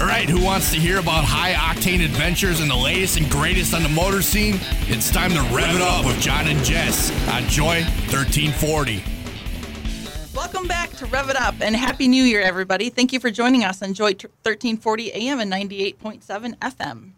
All right, who wants to hear about high octane adventures and the latest and greatest on the motor scene? It's time to rev it up with John and Jess on Joy 1340. Welcome back to Rev It Up and Happy New Year, everybody. Thank you for joining us on Joy 1340 AM and 98.7 FM.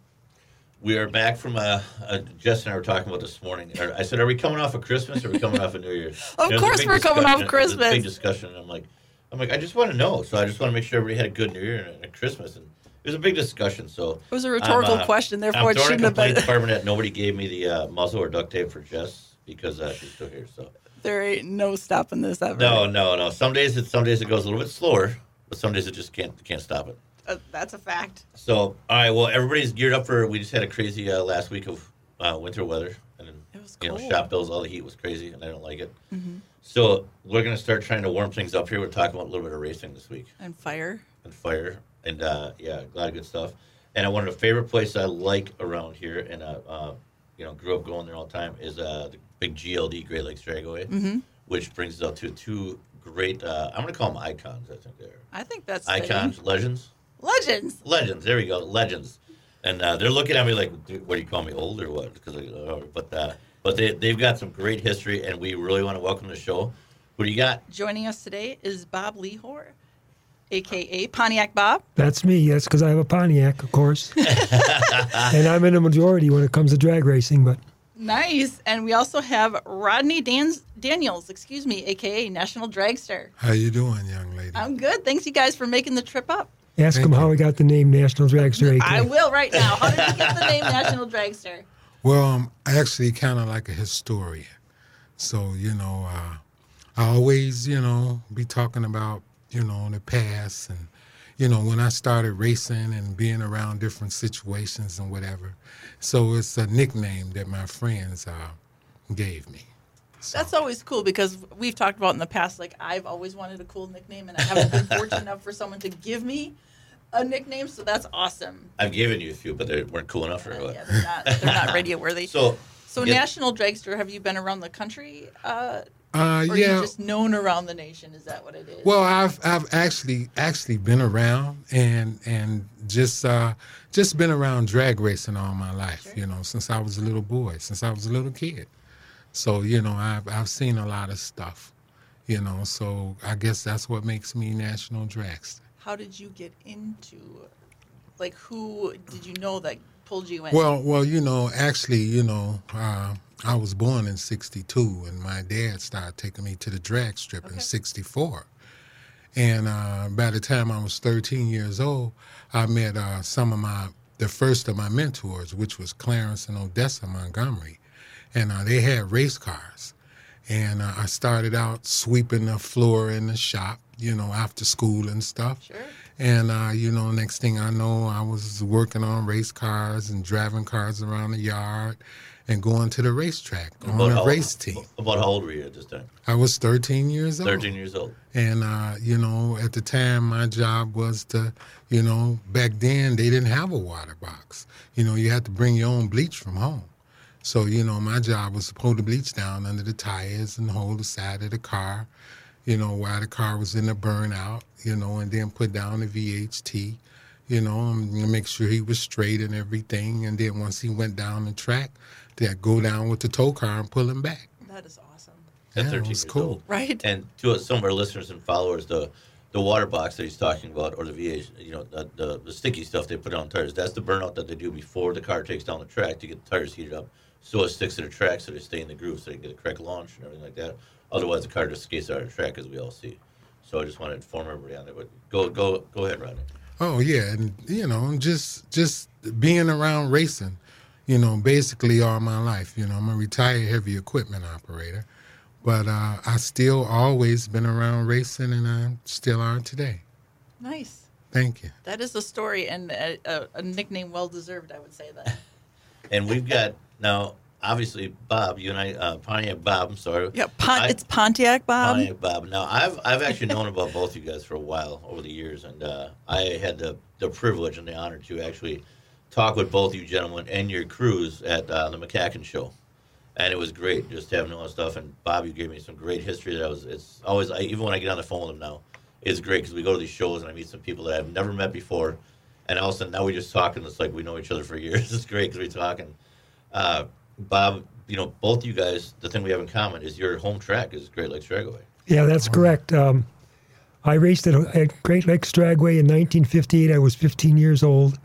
We are back from uh, uh, Jess and I were talking about this morning. I said, "Are we coming off of Christmas or are we coming off of New Year's?" Of There was a course we're coming off discussion- there was a Christmas. Big discussion. And I'm like, I'm like, I just want to know. So I just want to make sure everybody had a good New Year and a Christmas. And it was a big discussion. So It was a rhetorical uh, question, therefore I'm it shouldn't a have complaint been. department that nobody gave me the uh, muzzle or duct tape for Jess because uh, she's still here. So There ain't no stopping this ever. no, no, no. Some days it some days it goes a little bit slower, but some days it just can't can't stop it. Uh, that's a fact. So, all right. Well, everybody's geared up for. We just had a crazy uh, last week of uh, winter weather, and then, It was you know shop bills. All the heat was crazy, and I don't like it. Mm-hmm. So we're gonna start trying to warm things up here. We're talking about a little bit of racing this week And fire. and fire, and uh, yeah, a lot of good stuff. And one of the favorite places I like around here, and uh, uh, you know, grew up going there all the time, is uh, the big GLD Great Lakes Dragway, Mm-hmm. which brings us up to two great. Uh, I'm gonna call them icons. I think they're I think that's icons, fitting. legends. Legends. Legends. There we go. Legends. And uh, they're looking at me like, "What do you call me, old or what?" Because, uh, but uh, but they they've got some great history, and we really want to welcome the show. Who do you got? Joining us today is Bob Lehor, aka Pontiac Bob. That's me. That's because I have a Pontiac, of course. and I'm in a majority when it comes to drag racing. But Nice. And we also have Rodney Dan- Daniels, excuse me, aka National Dragster. How you doing, young lady? I'm good. Thanks you guys for making the trip up. ask Thank him how he got the name National Dragster AK. I will right now. How did you get the name National Dragster? well, I'm actually kind of like a historian, so you know, uh, I always, you know, be talking about, you know, in the past and, you know, when I started racing and being around different situations and whatever. So it's a nickname that my friends uh, gave me. So, That's always cool because we've talked about in the past. Like I've always wanted a cool nickname, and I haven't been fortunate enough for someone to give me a nickname. So that's awesome. I've given you a few, but they weren't cool enough for Uh, what? yeah, they're not they're not radio worthy. So, So yeah. National Dragster, have you been around the country, uh, uh, or yeah. just known around the nation? Is that what it is? Well, I've I've actually actually been around and and just uh, just been around drag racing all my life. Sure. You know, since I was a little boy, since I was a little kid. So you know, I've I've seen a lot of stuff. You know, so I guess that's what makes me national dragster. how did you get into, like, who did you know that pulled you in? Well, well, you know, actually, you know, uh, I was born in '62, and my dad started taking me to the drag strip Okay. in '64. And uh, by the time I was 13 years old, I met uh, some of my the first of my mentors, which was Clarence and Odessa Montgomery, and uh, they had race cars. And uh, I started out sweeping the floor in the shop, you know, after school and stuff. Sure. And uh, you know, next thing I know, I was working on race cars and driving cars around the yard and going to the racetrack on About a how- race team. About how old were you at this time? I was 13 years old. 13 years old. And uh, you know, at the time, my job was to, you know, back then they didn't have a water box. You know, you had to bring your own bleach from home. So you know, my job was to pull the bleach down under the tires and hold the side of the car. You know, while the car was in the burnout. You know, and then put down the VHT. You know, um, and make sure he was straight and everything. And then once he went down the track, then go down with the tow car and pull him back. that is awesome, At Yeah, 13 was years cool. old. right? And to some of our listeners and followers, the the water box that he's talking about, or the VH, you know, the, the, the sticky stuff they put on tires, that's the burnout that they do before the car takes down the track to get the tires heated up, so it sticks to the track, so they stay in the groove, so they can get a correct launch and everything like that. Otherwise, the car just skates out of track, as we all see. So I just want to inform everybody on that. But go go go ahead, Rodney. Oh yeah, and you know, just just being around racing, you know, basically all my life. You know, I'm a retired heavy equipment operator, but uh, I still always been around racing, and I still are today. nice. Thank you. That is a story and a, a, a nickname well deserved. I would say that. And we've got now, obviously, Bob. You and I, uh, Pontiac Bob. I'm sorry. Yeah, Pon- I- it's Pontiac Bob. Pontiac Bob. Now, I've I've actually known about both you guys for a while over the years, and uh, I had the the privilege and the honor to actually talk with both you gentlemen and your crews at uh, the McCacken show, and it was great just having all that stuff. And Bob, you gave me some great history that I was. It's always I, even when I get on the phone with them now, it's great because we go to these shows and I meet some people that I've never met before. and all of a sudden now we're just talking. It's like we know each other for years. It's great because we're talking. Uh, Bob, you know, both you guys, the thing we have in common is your home track is Great Lakes Dragway. Yeah, that's correct. Um, I raced at, at Great Lakes Dragway in 1958. I was 15 years old.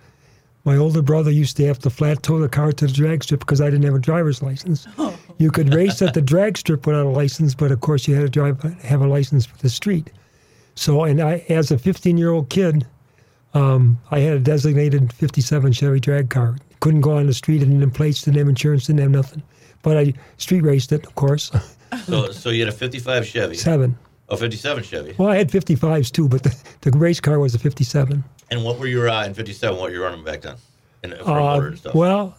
My older brother used to have to flat tow the car to the drag strip because I didn't have a driver's license. You could race at the drag strip without a license, but of course you had to drive have a license for the street. So, and I, as a 15 year old kid, um, I had a designated 57 Chevy drag car. Couldn't go on the street, didn't have plates, didn't have insurance, didn't have nothing. But I street raced it, of course. So, so you had a 55 Chevy, Seven. oh, 57 Chevy. Well, I had 55s too, but the, the race car was a 57. And what were your uh, in 57? What were you running back then? And for Uh, motor and stuff. well,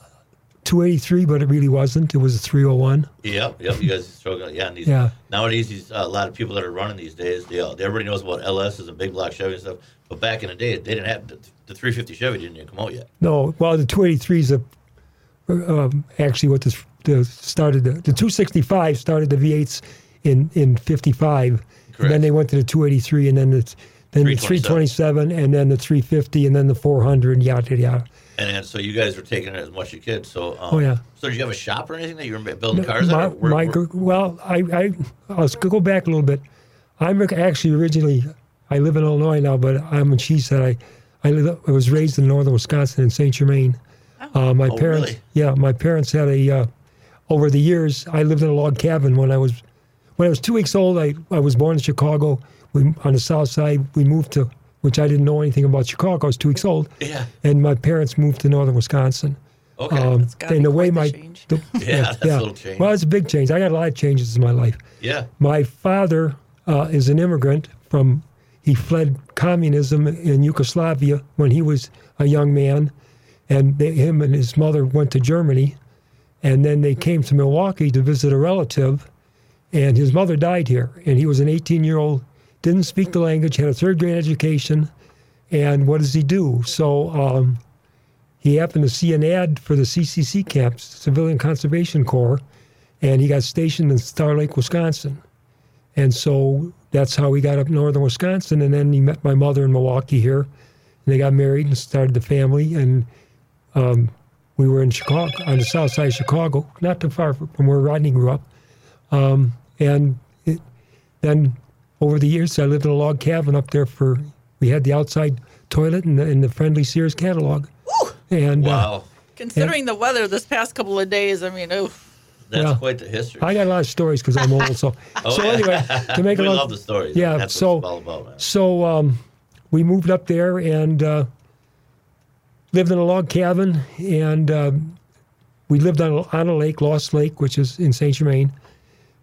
283, but it really wasn't. It was a 301. Yep, yep. You guys struggle. Yeah, and these, Yeah. nowadays, these uh, a lot of people that are running these days, they all, everybody knows about LSs and big block Chevy and stuff. But back in the day, they didn't have the, the 350 Chevy didn't even come out yet. No, well, the 283 is a, um, actually what this, the started the, the 265 started the V8s in in 55. And Correct. then they went to the 283, and then the then the 327, and then the 350, and then the 400, yada yada. And then, so you guys were taking it as much as you could. So, um, Oh, yeah. So did you have a shop or anything that you were building cars my, at? were- my were- well, I, I I'll go back a little bit. I'm actually originally I live in Illinois now, but I'm in Cheesehead. I I, live, I was raised in northern Wisconsin in Saint Germain. Uh, my Oh, parents, really? yeah, my parents had a. Uh, over the years, I lived in a log cabin when I was when I was two weeks old. I I was born in Chicago. We on the south side. We moved to which I didn't know anything about Chicago. I was two weeks old. Yeah. And my parents moved to northern Wisconsin. Okay. Um, That's gotta and be the way my the change. the- Yeah, that's a little change. Well, it's a big change. I got a lot of changes in my life. yeah. My father uh, is an immigrant from. He fled communism in Yugoslavia when he was a young man, and they, him and his mother went to Germany, and then they came to Milwaukee to visit a relative, and his mother died here, and he was an 18-year-old, didn't speak the language, had a third-grade education, and what does he do? So. Um, he happened to see an ad for the CCC camps, Civilian Conservation Corps, and he got stationed in Star Lake, Wisconsin. And so that's how he got up northern Wisconsin. And then he met my mother in Milwaukee here, and they got married and started the family. And um, we were in Chicago, on the south side of Chicago, not too far from where Rodney grew up. Um, and it, then over the years, I lived in a log cabin up there for. We had the outside toilet and the, and the friendly Sears catalog. And uh, Wow. Considering the weather this past couple of days, I mean, oof. That's well, quite the history. I got a lot of stories because I'm old. So, Oh, so yeah. anyway, to make a we long, love the stories. Yeah, That's so- what it's all about, man. So um, we moved up there and uh, lived in a log cabin, and um, we lived on a, on a lake, Lost Lake, which is in Saint Germain.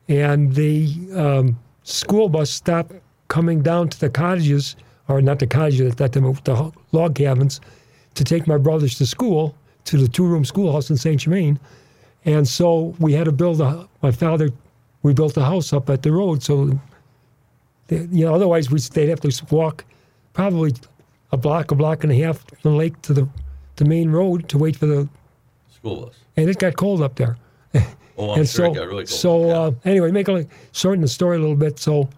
And the um, school bus stopped coming down to the cottages, or not the cottages, at that time, the log cabins, to take my brothers to school, to the two-room schoolhouse in Saint Germain. And so we had to build a. My father, we built a house up at the road, so they- you know, otherwise we they'd have to walk probably a block, a block and a half from the lake to the the main road to wait for the. School bus. And it got cold up there. Oh, I'm and sure so, it got really cold. so Yeah. uh, anyway, make a shorten the story a little bit. So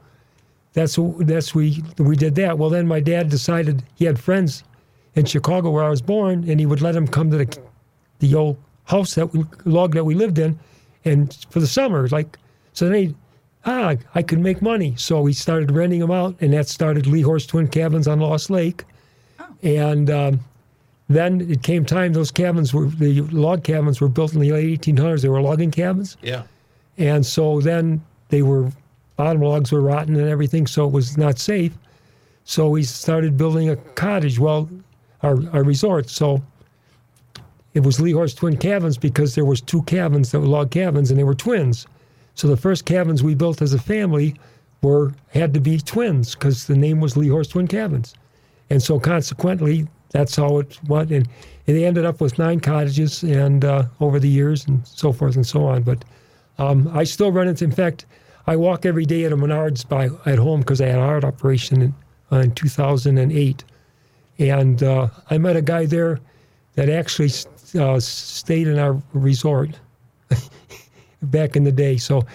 that's that's we we did that. Well, then my dad decided he had friends in Chicago where I was born, and he would let them come to the the old house that we log that we lived in, and for the summer, like so. Then he, ah, I could make money, so we started renting them out, and that started Lehor's Twin Cabins on Lost Lake, and. Um, then it came time; those cabins were the log cabins were built in the late 1800s. They were logging cabins, yeah. and so then they were bottom logs were rotten and everything, so it was not safe. So we started building a cottage. Well, our, our resort. So it was Lehor's Twin Cabins because there was two cabins that were log cabins and they were twins. So the first cabins we built as a family were had to be twins because the name was Lehor's Twin Cabins, and so consequently that's how it went. And, and they ended up with nine cottages and uh, over the years and so forth and so on. But um, I still run into. In fact, I walk every day at a Menards by at home because I had an art operation in, uh, in 2008, and uh, I met a guy there that actually uh, stayed in our resort back in the day. So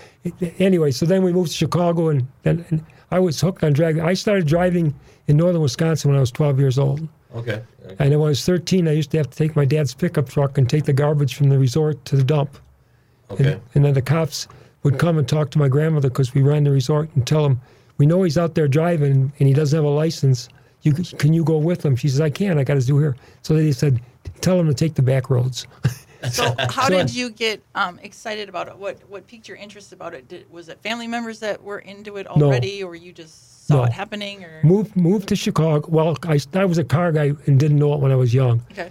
anyway, so then we moved to Chicago, and, and, and I was hooked on driving. I started driving in northern Wisconsin when I was 12 years old. Okay. And when I was 13, I used to have to take my dad's pickup truck and take the garbage from the resort to the dump. Okay. And, and then the cops would come and talk to my grandmother because we ran the resort and tell them, we know he's out there driving and he doesn't have a license. You can you go with him? She says, I can't. I got to do here. So they said, tell him to take the back roads. So how So I- did you get um, excited about it? What what piqued your interest about it? Did, was it family members that were into it No. already, or you just saw No. it happening? Or moved moved to Chicago. Well, I, I was a car guy and didn't know it when I was young. okay,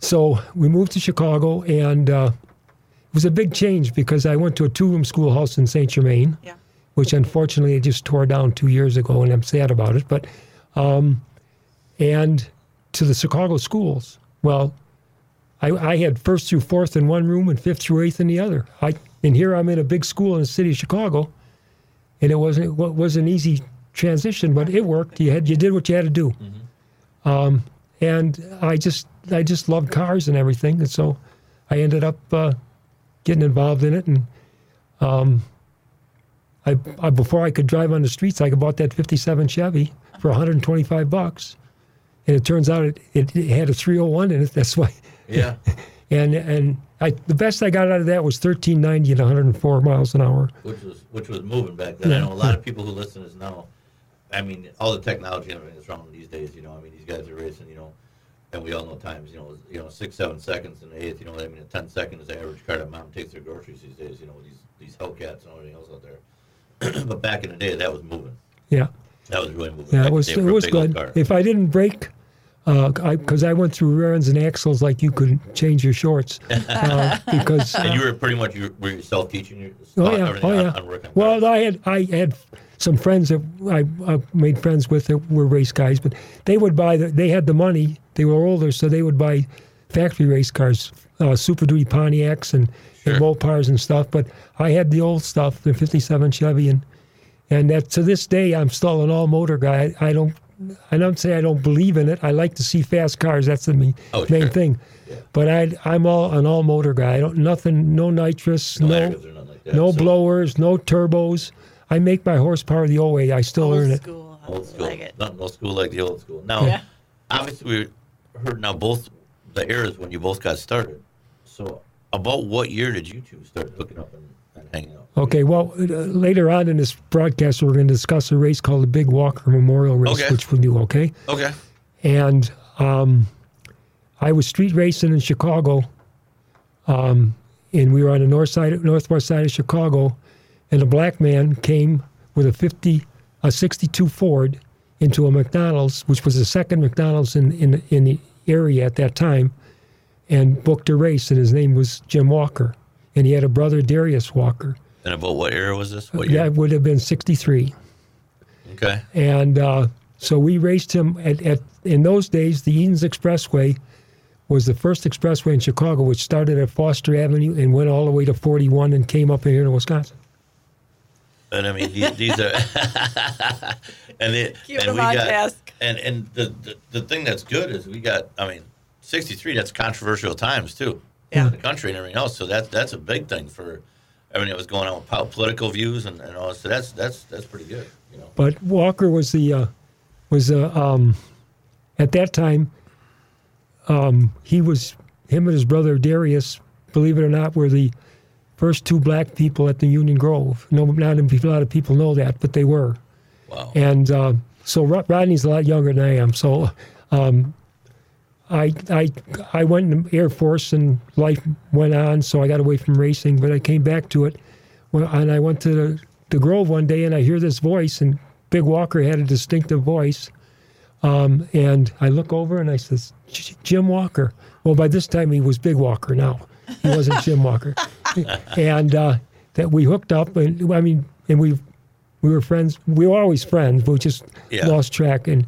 So we moved to Chicago, and uh, it was a big change because I went to a two room schoolhouse in St. Germain, yeah, which unfortunately it just tore down two years ago, and I'm sad about it. But, um, and to the Chicago schools. Well, I, I had first through fourth in one room and fifth through eighth in the other. I and here I'm in a big school in the city of Chicago, and it wasn't it was an easy transition, but it worked. You had you did what you had to do, um, and I just I just loved cars and everything, and so I ended up uh, getting involved in it. And um, I, I before I could drive on the streets, I bought that '57 Chevy for 125 bucks, and it turns out it, it, it had a 301 in it. That's why Yeah. and and I the best I got out of that was thirteen ninety at one hundred and four miles an hour. which was which was moving back then. I know a lot of people who listen to this now. I mean, all the technology and everything that's wrong these days. You know, I mean, these guys are racing. You know, and we all know times. You know, you know, six, seven seconds in the eighth. You know, I mean, a ten second is the average car that mom takes their groceries these days. You know, these these Hellcats and everything else out there. but back in the day, that was moving. Yeah, That was really moving. yeah, back it was it day for a was good. If I didn't break, because I, 'cause I went through rear ends and axles like you could change your shorts, uh, because and you were pretty much you were yourself teaching your Oh yeah, oh yeah. on working Well. I had I had some friends that I, I made friends with that were race guys, but they would buy the, they had the money. They were older, so they would buy factory race cars, uh, Super Duty Pontiacs and, Sure. and Mopars and stuff. But I had the old stuff, the '57 Chevy, and and that to this day I'm still an all motor guy. I, I don't. I don't say I don't believe in it. I like to see fast cars. That's the main, Oh, main sure. thing. Yeah. But I, I'm all an all motor guy. I don't nothing, no nitrous, no, no, additives or nothing like that. no So, blowers, no turbos. I make my horsepower the old way. I still old earn it. school. I Old school, like it. not old school like the old school. Now, Yeah. obviously, we heard now both the eras when you both got started. So, about what year did you two start hooking up and, and hanging out? Okay, well, uh, later on in this broadcast, we're going to discuss a race called the Big Walker Memorial Race, Okay. which we do, okay? Okay. And um, I was street racing in Chicago, um, and we were on the north side, northwest side of Chicago, and a black man came with a 50, a 62 Ford into a McDonald's, which was the second McDonald's in, in, in the area at that time, and booked a race, and his name was Jim Walker. And he had a brother, Darius Walker. And about what era was this? What That would have been 63. Okay. And uh, so we raced him at, at, in those days, the Edens Expressway was the first expressway in Chicago, which started at Foster Avenue and went all the way to 41 and came up here to Wisconsin. And I mean, these, these are, and it, Keep and we got, task. and and the, the the thing that's good is we got. I mean, sixty three. That's controversial times too. Yeah. In the country and everything else. So that's that's a big thing for everything that was going on with political views and, and all. So that's that's that's pretty good. You know. But Walker was the uh, was uh, um, at that time um, he was him and his brother Darius, believe it or not, were the first two black people at the Union Grove. No, not a lot of people know that, but they were. Wow. And uh, so Rodney's a lot younger than I am. So um, I, I, I went in the Air Force and life went on. So I got away from racing, but I came back to it. Well, and I went to the, the Grove one day and I hear this voice, and Big Walker had a distinctive voice. Um, and I look over and I says, Jim Walker. Well, by this time he was Big Walker now. He wasn't Jim Walker. and uh, that we hooked up, and I mean, and we we were friends. We were always friends, but we just Yeah. lost track. And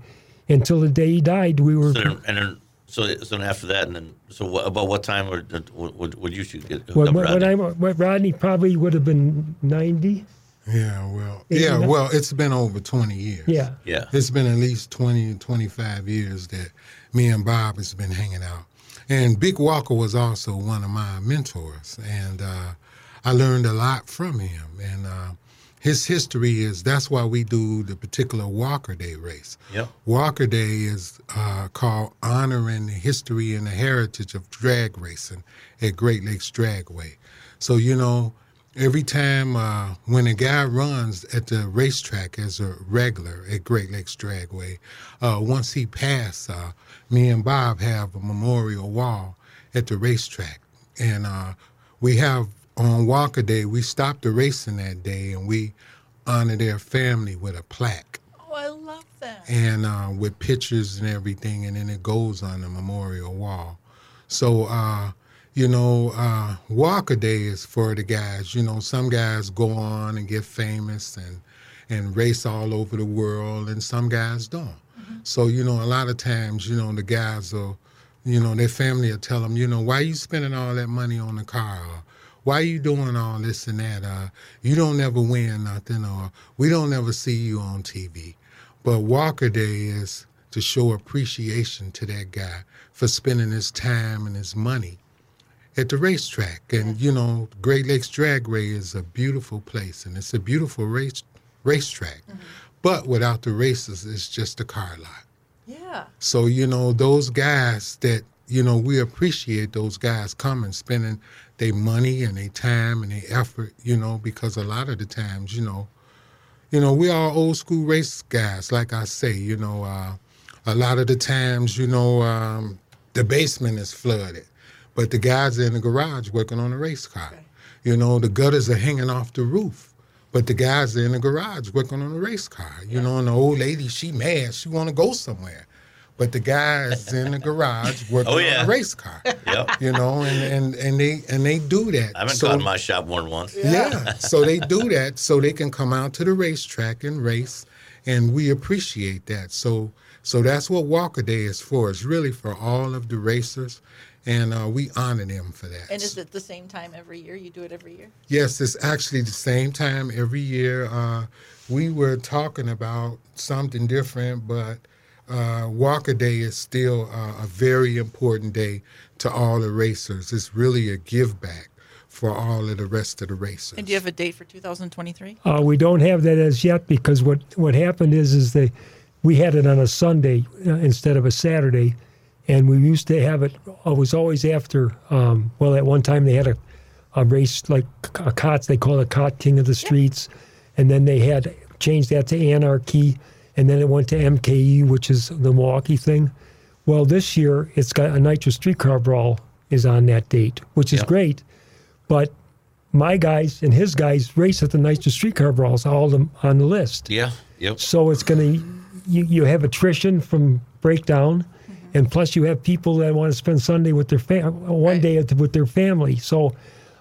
until the day he died, we were. So then, and then so so after that and then so what, about what time would would, would you shoot get hooked when, up, when, when Rodney? I when Rodney probably would have been ninety. Yeah, well, yeah, not. well, it's been over 20 years. Yeah, yeah. It's been at least 20, 25 years that me and Bob has been hanging out. And Big Walker was also one of my mentors. And uh, I learned a lot from him. And uh, his history is that's why we do the particular Walker Day race. Yep. Walker Day is uh, called honoring the history and the heritage of drag racing at Great Lakes Dragway. So you know, every time uh, when a guy runs at the racetrack as a regular at Great Lakes Dragway, uh, once he passes, uh, me and Bob have a memorial wall at the racetrack, and uh, we have on Walker Day we stop the racing that day and we honor their family with a plaque Oh, I love that. and uh, with pictures and everything, and then it goes on the memorial wall. So, uh, you know, uh, Walker Day is for the guys. You know, some guys go on and get famous and and race all over the world, and some guys don't. So, you know, a lot of times, you know, the guys will, you know, their family will tell them, you know, why are you spending all that money on the car? Or, why you doing all this and that? Uh, you don't ever win nothing, or we don't ever see you on TV. But Walker Day is to show appreciation to that guy for spending his time and his money at the racetrack. And you know, Great Lakes Dragway is a beautiful place, and it's a beautiful race racetrack. But without the races, it's just a car lot. Yeah. So, you know, those guys that, you know, we appreciate those guys coming, spending their money and their time and their effort, you know, because a lot of the times, you know, you know, we are old school race guys, like I say, you know, uh, a lot of the times, you know, um, the basement is flooded, but the guys are in the garage working on a race car. Right. You know, the gutters are hanging off the roof, but the guys are in the garage working on a race car. You know, and the old lady, she mad, she want to go somewhere, but the guys in the garage working Oh, yeah. on a race car. Yep. You know, and, and, and they and they do that. I've been So- caught my shop more than once. yeah. so they do that so they can come out to the racetrack and race, and we appreciate that. So so that's what Walker Day is for. It's really for all of the racers, and uh, we honor them for that. And is it the same time every year? You do it every year? Yes, it's actually the same time every year. Uh, we were talking about something different, but uh, Walker Day is still uh, a very important day to all the racers. It's really a give back for all of the rest of the racers. And do you have a date for 2023? Uh, we don't have that as yet because what, what happened is is they we had it on a Sunday uh, instead of a Saturday, and we used to have it. It was always after. Um, well, at one time they had a, a race like a COTS. They call it COT King of the Streets, and then they had changed that to Anarchy, and then it went to MKE, which is the Milwaukee thing. Well, this year it's got a Nitro Streetcar Brawl is on that date, which is Yep. great, but my guys and his guys race at the Nitro Streetcar Brawls, all of them on the list. Yeah. Yep. So it's going to, you, you have attrition from breakdown, and plus you have people that want to spend Sunday with their fam, one Right. day with their family. So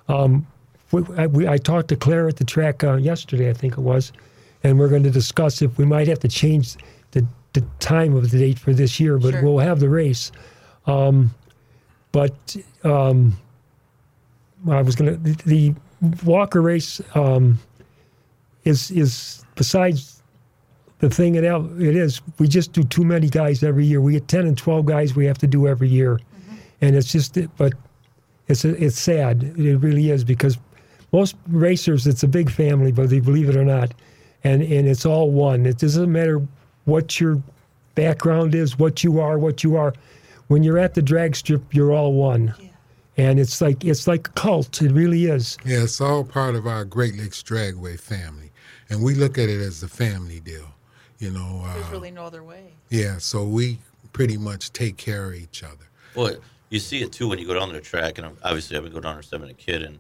um, we, I, we, I talked to Claire at the track uh, yesterday, I think it was, and we're going to discuss if we might have to change the, the time of the date for this year, but Sure. we'll have the race. Um, but um, I was going to, the, Walker race um, is, is besides the thing it, it is, we just do too many guys every year. We get 10 and 12 guys we have to do every year. And it's just, but it's, it's sad. It really is because most racers, it's a big family, whether you believe it or not. And, and it's all one. It doesn't matter what your background is, what you are, what you are. When you're at the drag strip, you're all one. Yeah. And it's like it's like a cult. It really is. Yeah, it's all part of our Great Lakes Dragway family, and we look at it as a family deal. You know, uh, There's really no other way. yeah. So we pretty much take care of each other. Well, you see it too when you go down to the track, and obviously I've been going down there since I've been a kid, and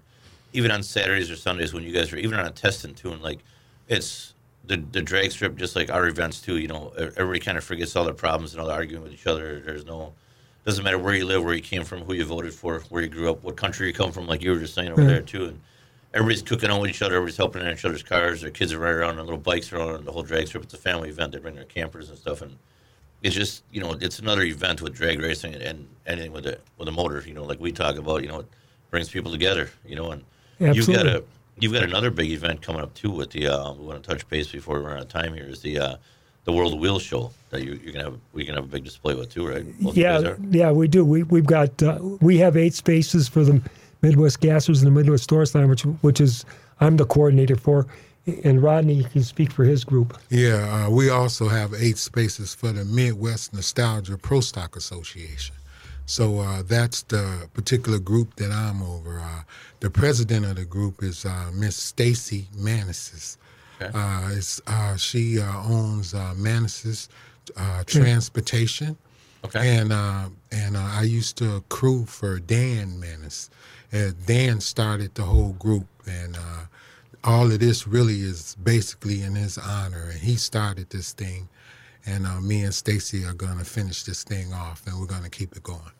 even on Saturdays or Sundays when you guys are even on a testing too, and like it's the the drag strip, just like our events too. You know, everybody kind of forgets all their problems and all the arguing with each other. There's no doesn't matter where you live, where you came from, who you voted for, where you grew up, what country you come from, like you were just saying over there too, and. Everybody's cooking on with each other. Everybody's helping in each other's cars. Their kids are riding around on little bikes around on the whole drag strip. It's a family event. They bring their campers and stuff, and it's just you know it's another event with drag racing and anything with a with a motor. You know, like we talk about. You know, it brings people together. You know, and you've got Absolutely. A you've got another big event coming up too. With the uh, we want to touch base before we run out of time here. Is the uh, the World Wheel Show that you, you're gonna have we can have a big display with too, right? Both Yeah, yeah, we do. We we've got uh, we have eight spaces for the Midwest Gassers and the Midwest Door Slammers, which which is I'm the coordinator for, and Rodney can speak for his group. Yeah, uh, we also have eight spaces for the Midwest Nostalgia Pro Stock Association. So uh, that's the particular group that I'm over. Uh, the president of the group is uh, Miss Stacy Manises. Okay. Uh, it's, uh, she uh, owns uh, Manises uh, Transportation. Okay. And uh, and uh, I used to crew for Dan Manis. Uh, Dan started the whole group, and uh, all of this really is basically in his honor. And he started this thing, and uh, me and Stacy are going to finish this thing off, and we're going to keep it going.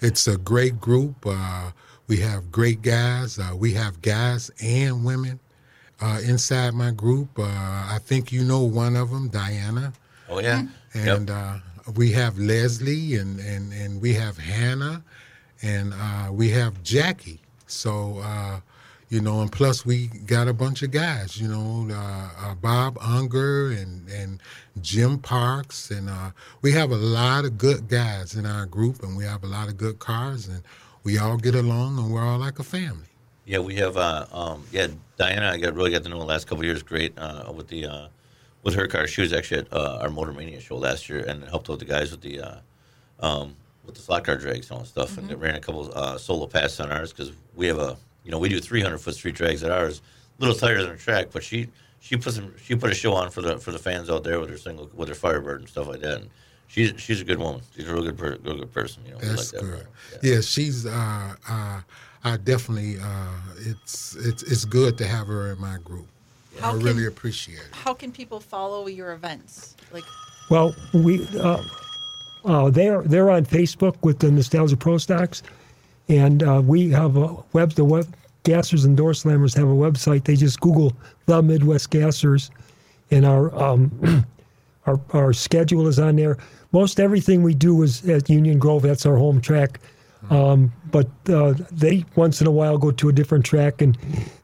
It's a great group. Uh, we have great guys. Uh, we have guys and women uh, inside my group. Uh, I think you know one of them, Diana Oh yeah. and Yep. uh, we have Leslie and, and, and we have Hannah and uh, we have Jackie. So uh, you know, and plus we got a bunch of guys. You know, uh, uh, Bob Unger and and Jim Parks, and uh, we have a lot of good guys in our group, and we have a lot of good cars, and we all get along, and we're all like a family. Yeah, we have. Uh, um, yeah, Diana, I got really got to know the last couple of years. Great uh, with the uh, with her car. She was actually at uh, our Motor Mania show last year and helped out the guys with the uh, um, with the slot car drags and all that stuff. And ran a couple uh, solo passes on ours because we have a you know we do 300 foot street drags at ours. A little tighter than a track, but she she put some she put a show on for the for the fans out there with her single with her Firebird and stuff like that. And she's she's a good woman. She's a real good per, real good person. You know, That's like that. good. Yeah. Yeah, she's. Uh, uh, I definitely. Uh, it's it's it's good to have her in my group. How I can- really appreciate it. How can people follow your events? Like, Well, we uh, uh, they're they're on Facebook with the Nostalgia Pro Stocks, and uh, we have a web. The web gassers and door slammers have a website. They just Google the Midwest Gassers, and our um, our our schedule is on there. Most everything we do is at Union Grove. That's our home track. Um, but uh, they once in a while go to a different track. And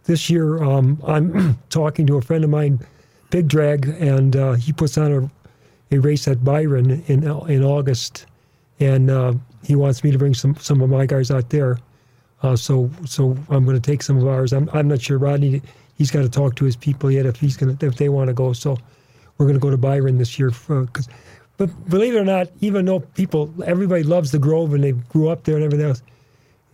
this year, um, I'm talking to a friend of mine, Big Drag, and uh, he puts on a, a race at Byron in in August, and uh, he wants me to bring some some of my guys out there. Uh, so so I'm going to take some of ours. I'm I'm not sure Rodney. He's got to talk to his people yet if he's going to if they want to go. So we're going to go to Byron this year for because. But believe it or not, even though people, everybody loves the Grove and they grew up there and everything else,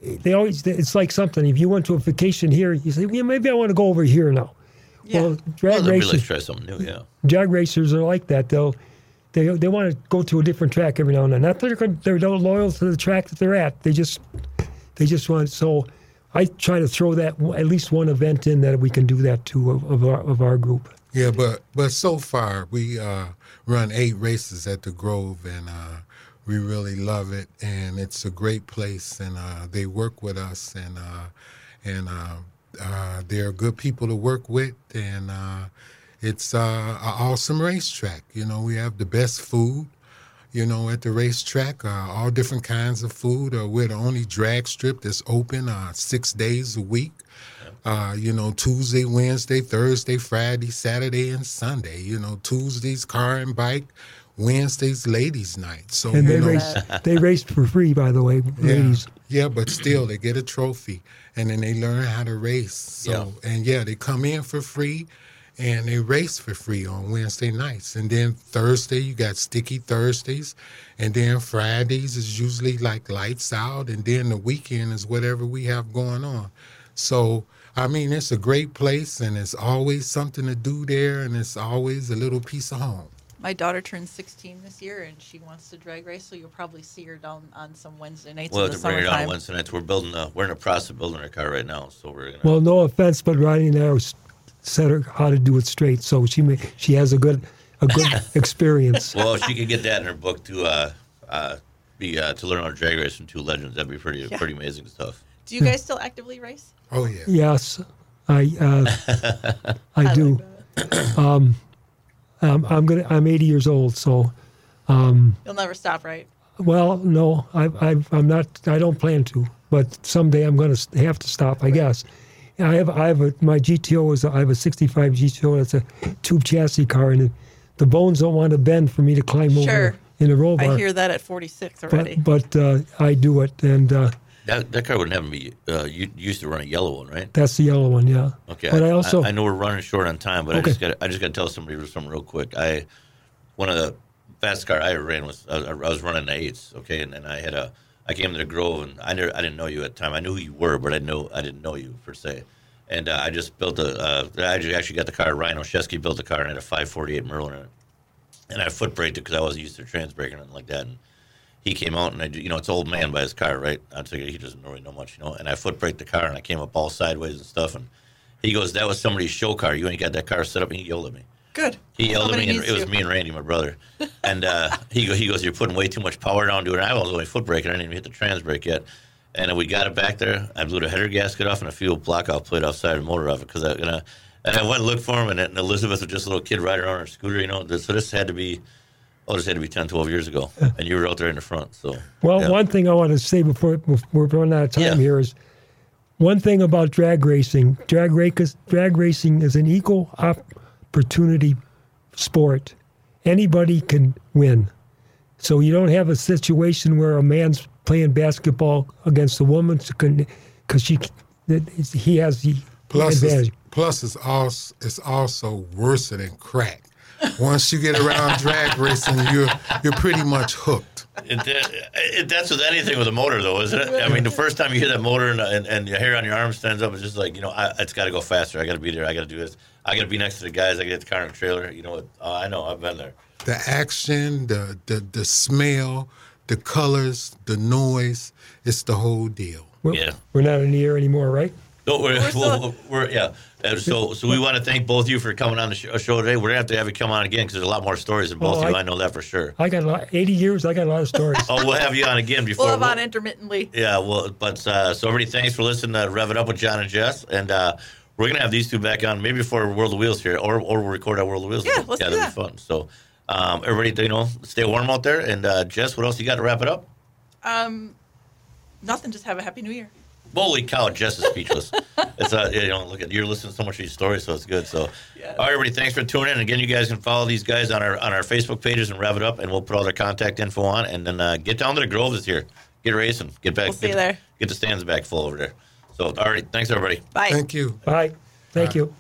they always, it's like something. If you went to a vacation here, you say, yeah, maybe I want to go over here now. Yeah. Well, drag Well, racers, really try something new. Yeah. drag racers are like that. They'll, they they want to go to a different track every now and then. Not that they're they're not loyal to the track that they're at. They just they just want. So I try to throw that at least one event in that we can do that to of, of our of our group. Yeah, but but so far we uh, run eight races at the Grove, and uh, we really love it, and it's a great place, and uh, they work with us, and uh, and uh, uh, they're good people to work with, and it's uh, an awesome racetrack. You know, we have the best food. You know, at the racetrack, uh, all different kinds of food. Uh, we're the only drag strip that's open uh, six days a week. Uh, you know, Tuesday, Wednesday, Thursday, Friday, Saturday, and Sunday. You know, Tuesdays car and bike, Wednesdays ladies' night. So And you they know, race they raced for free, by the way, yeah, ladies. yeah, but still they get a trophy and then they learn how to race. So and yeah, they come in for free and they race for free on Wednesday nights. And then Thursday you got sticky Thursdays and then Fridays is usually like lights out and then the weekend is whatever we have going on. So I mean it's a great place and it's always something to do there and it's always a little piece of home. my daughter turns 16 this year, and she wants to drag race, so you'll probably see her down on some Wednesday nights We'll in have the to bring it on. Wednesday nights. We're building. A, we're in the process of building a car right now, so we're gonna. Well, no offense, but Rodney and I was said her how to do it straight, so she may, she has a good a good experience. Well, she could get that in her book to uh, uh, be uh, to learn how to drag race from two legends, that'd be pretty Yeah. pretty amazing stuff. Do you guys still actively race? Oh yeah. Yes, I uh, I do. like that. Um, I'm gonna I'm 80 years old, so um, You'll never stop, right? well, no, I, I I'm not. I don't plan to, but someday I'm gonna have to stop, I guess. I have I have a my GTO is a, I have a 65 GTO. That's a tube chassis car, and the bones don't want to bend for me to climb Sure. over in a roll bar. I hear that at 46 already. but but uh, I do it, and uh, That, that car wouldn't have me. Uh, you you used to run a yellow one, right? That's the yellow one, yeah. Okay. But I also I, know we're running short on time, but I just got I just got to tell somebody something real quick. I one of the fastest car I ever ran was I, I was running the eights. Okay, and, and I had a I came to the Grove and I never I didn't know you at the time. I knew who you were, but I know I didn't know you per se. And uh, I just built a. Uh, I actually got the car. Ryan Oshesky built the car and had a 548 Merlin in it. And I foot braked it because I wasn't used to trans braking and like that. And he came out and I, you know, it's old man by his car, right? I figured he doesn't really know much, you know. And I foot braked the car and I came up all sideways and stuff. And he goes, "That was somebody's show car. You ain't got that car set up." And he yelled at me. Good. He yelled Somebody at me, and it was to. me and Randy, my brother. And uh, he go, he goes, "You're putting way too much power down to it." And I was only foot braking. I didn't even hit the trans brake yet. And we got it back there. I blew the header gasket off and a fuel blockout plate offside the motor off it because I, and I, and I went and looked for him. And, and Elizabeth was just a little kid riding on her scooter, you know. So this had to be, oh, this had to be 10, 12 years ago. And you were out there in the front. So Well, yeah. one thing I want to say before, before we're running out of time Yeah. here is one thing about drag racing. Drag, race, drag racing is an equal opportunity sport. Anybody can win. So you don't have a situation where a man's playing basketball against a woman because she he has the Plus, advantage. it's, plus it's also it's also worse than crack. Once you get around drag racing, you're you're pretty much hooked. It, it, it, that's with anything with a motor, though, isn't it? I mean, the first time you hear that motor and, and, and your hair on your arm stands up, it's just like, you know, I, it's got to go faster. I got to be there. I got to do this. I got to be next to the guys. I got to get the car in the trailer. You know, what? uh, I know. I've been there. The action, the the the smell, the colors, the noise, it's the whole deal. We're, Yeah. we're not in the air anymore, right? No, we're, We're still- we're, we're yeah. Uh, so, so we want to thank both of you for coming on the show, show today. We're gonna have to have you come on again because there's a lot more stories than both Oh, of you. I- I know that for sure. I got a lot, 80 years. I got a lot of stories. Oh, we'll have you on again before. We'll have on intermittently. Yeah, well, but uh, so everybody, thanks for listening to Rev It Up with John and Jess, and uh, we're gonna have these two back on maybe for World of Wheels here, or or we'll record our World of Wheels. Yeah, let's yeah, do that'd that. be fun. So, um, everybody, you know, stay warm out there, and uh, Jess, what else you got to wrap it up? Um, nothing. Just have a happy new year. Holy cow, Jess is speechless. it's uh, you know, look at you're listening to so much of these stories, so it's good. So, Yeah. all right, everybody, thanks for tuning in. Again, you guys can follow these guys on our on our Facebook pages and Rev It Up, and we'll put all their contact info on, and then uh, get down to the Grove this year, get racing, get back, We'll see get, you there. get the stands back full over there. So, all right, thanks everybody. Bye. Thank you. Bye. Thank you.